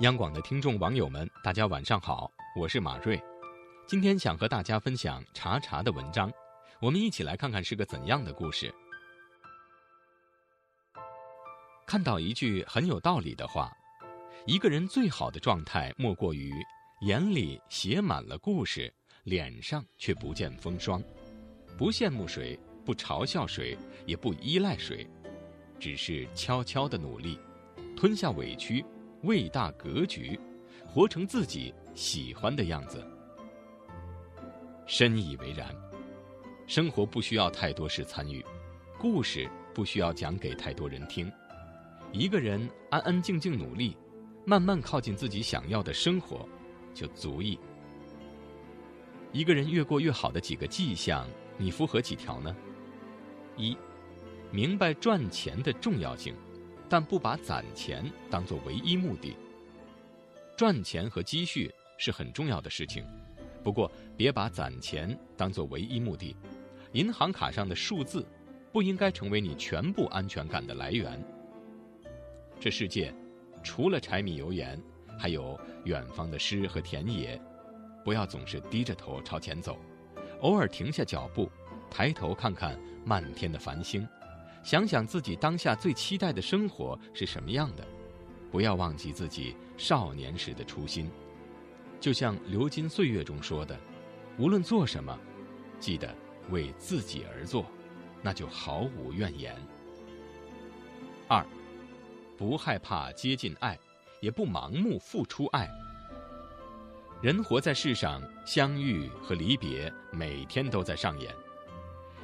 央广的听众网友们，大家晚上好，我是马瑞。今天想和大家分享查查的文章，我们一起来看看是个怎样的故事。看到一句很有道理的话：一个人最好的状态，莫过于眼里写满了故事，脸上却不见风霜，不羡慕谁，不嘲笑谁，也不依赖谁，只是悄悄的努力，吞下委屈。未大格局，活成自己喜欢的样子。深以为然。生活不需要太多事参与，故事不需要讲给太多人听。一个人安安静静努力，慢慢靠近自己想要的生活，就足矣。一个人越过越好的几个迹象，你符合几条呢？一，明白赚钱的重要性。但不把攒钱当作唯一目的。赚钱和积蓄是很重要的事情，不过别把攒钱当作唯一目的。银行卡上的数字不应该成为你全部安全感的来源。这世界除了柴米油盐，还有远方的诗和田野。不要总是低着头朝前走，偶尔停下脚步，抬头看看漫天的繁星。想想自己当下最期待的生活是什么样的，不要忘记自己少年时的初心。就像流金岁月中说的：“无论做什么，记得为自己而做，那就毫无怨言。”二，不害怕接近爱，也不盲目付出爱。人活在世上，相遇和离别每天都在上演。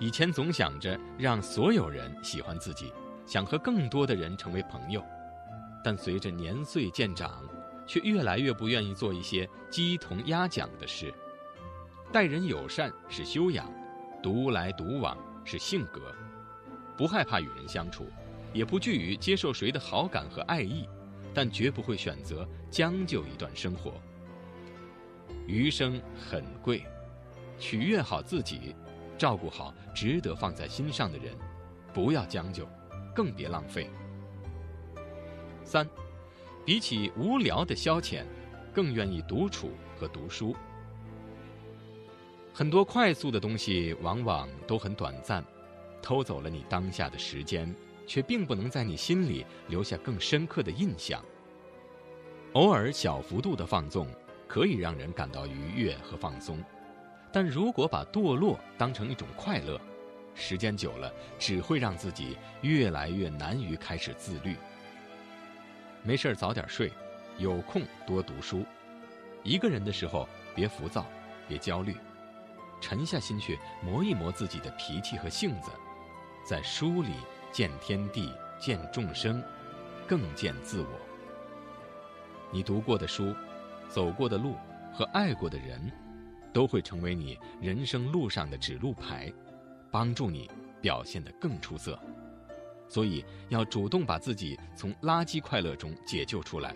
以前总想着让所有人喜欢自己，想和更多的人成为朋友，但随着年岁渐长，却越来越不愿意做一些鸡同鸭讲的事。待人友善是修养，独来独往是性格。不害怕与人相处，也不惧于接受谁的好感和爱意，但绝不会选择将就一段生活。余生很贵，取悦好自己。照顾好值得放在心上的人，不要将就，更别浪费。三，比起无聊的消遣，更愿意独处和读书。很多快速的东西往往都很短暂，偷走了你当下的时间，却并不能在你心里留下更深刻的印象。偶尔小幅度的放纵，可以让人感到愉悦和放松。但如果把堕落当成一种快乐，时间久了只会让自己越来越难于开始自律。没事早点睡，有空多读书。一个人的时候别浮躁，别焦虑，沉下心去磨一磨自己的脾气和性子，在书里见天地，见众生，更见自我。你读过的书，走过的路和爱过的人。都会成为你人生路上的指路牌，帮助你表现得更出色。所以要主动把自己从垃圾快乐中解救出来。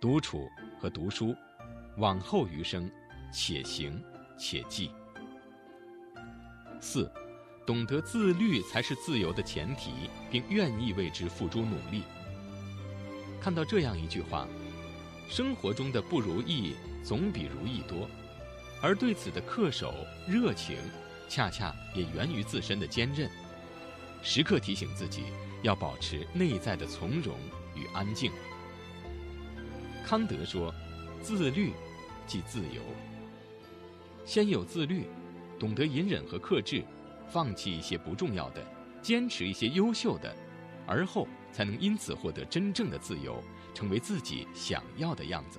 独处和读书，往后余生，且行且记。四，懂得自律才是自由的前提，并愿意为之付出努力。看到这样一句话：生活中的不如意总比如意多。而对此的恪守、热情，恰恰也源于自身的坚韧。时刻提醒自己要保持内在的从容与安静。康德说：“自律，即自由。”先有自律，懂得隐忍和克制，放弃一些不重要的，坚持一些优秀的，而后才能因此获得真正的自由，成为自己想要的样子。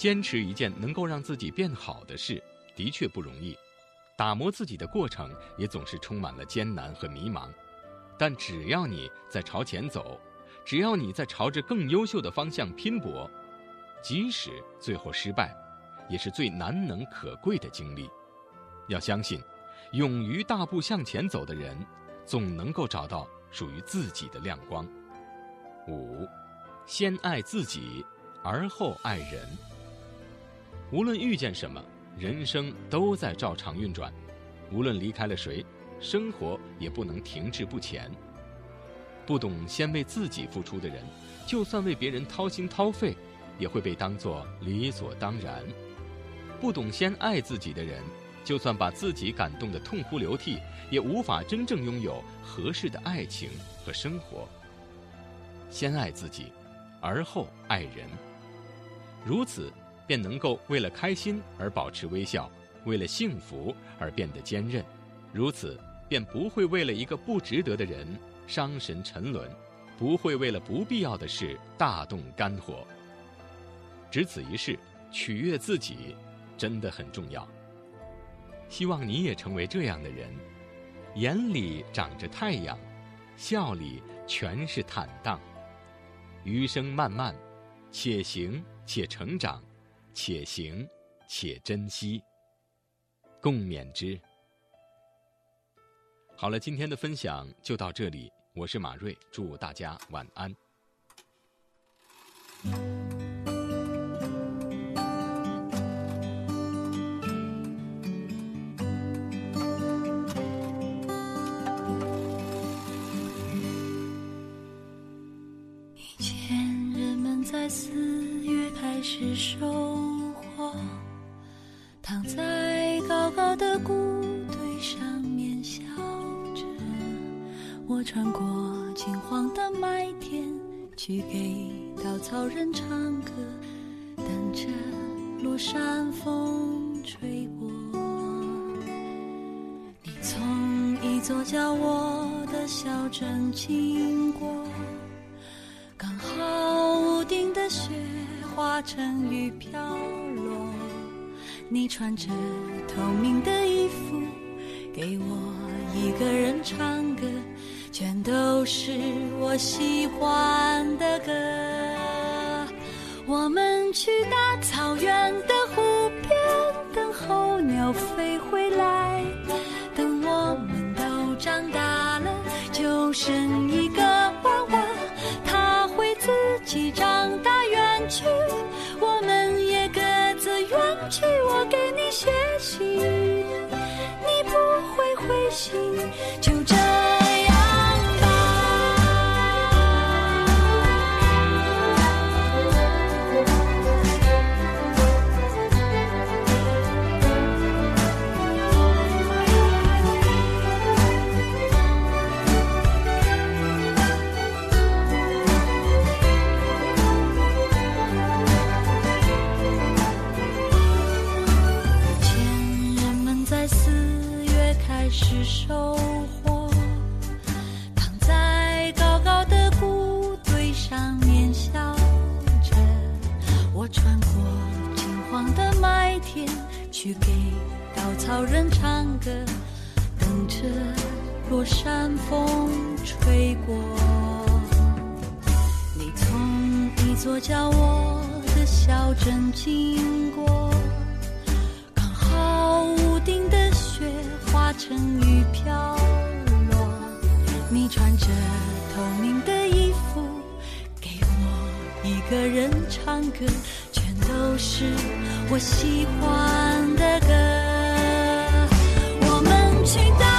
坚持一件能够让自己变好的事，的确不容易。打磨自己的过程也总是充满了艰难和迷茫。但只要你在朝前走，只要你在朝着更优秀的方向拼搏，即使最后失败，也是最难能可贵的经历。要相信，勇于大步向前走的人，总能够找到属于自己的亮光。五，先爱自己，而后爱人。无论遇见什么，人生都在照常运转；无论离开了谁，生活也不能停滞不前。不懂先为自己付出的人，就算为别人掏心掏肺，也会被当作理所当然；不懂先爱自己的人，就算把自己感动得痛哭流涕，也无法真正拥有合适的爱情和生活。先爱自己，而后爱人，如此便能够为了开心而保持微笑，为了幸福而变得坚韧，如此便不会为了一个不值得的人伤神沉沦，不会为了不必要的事大动肝火。只此一事，取悦自己，真的很重要。希望你也成为这样的人，眼里长着太阳，笑里全是坦荡。余生漫漫，且行且成长，且行且珍惜，共勉之。好了，今天的分享就到这里，我是马瑞，祝大家晚安。以前人们在四月开始收，躺在高高的谷堆上面笑着。我穿过金黄的麦田，去给稻草人唱歌，等着落山风吹过。你从一座叫我的小镇经过，刚好屋顶的雪。化成雨飘落，你穿着透明的衣服，给我一个人唱歌，全都是我喜欢的歌。我们去大草原的就是收获躺在高高的谷堆上面笑着我穿过金黄的麦田去给稻草人唱歌等着落山风吹过你从一座叫我的小镇经过成雨飘落。你穿着透明的衣服，给我一个人唱歌。全都是我喜欢的歌，我们去。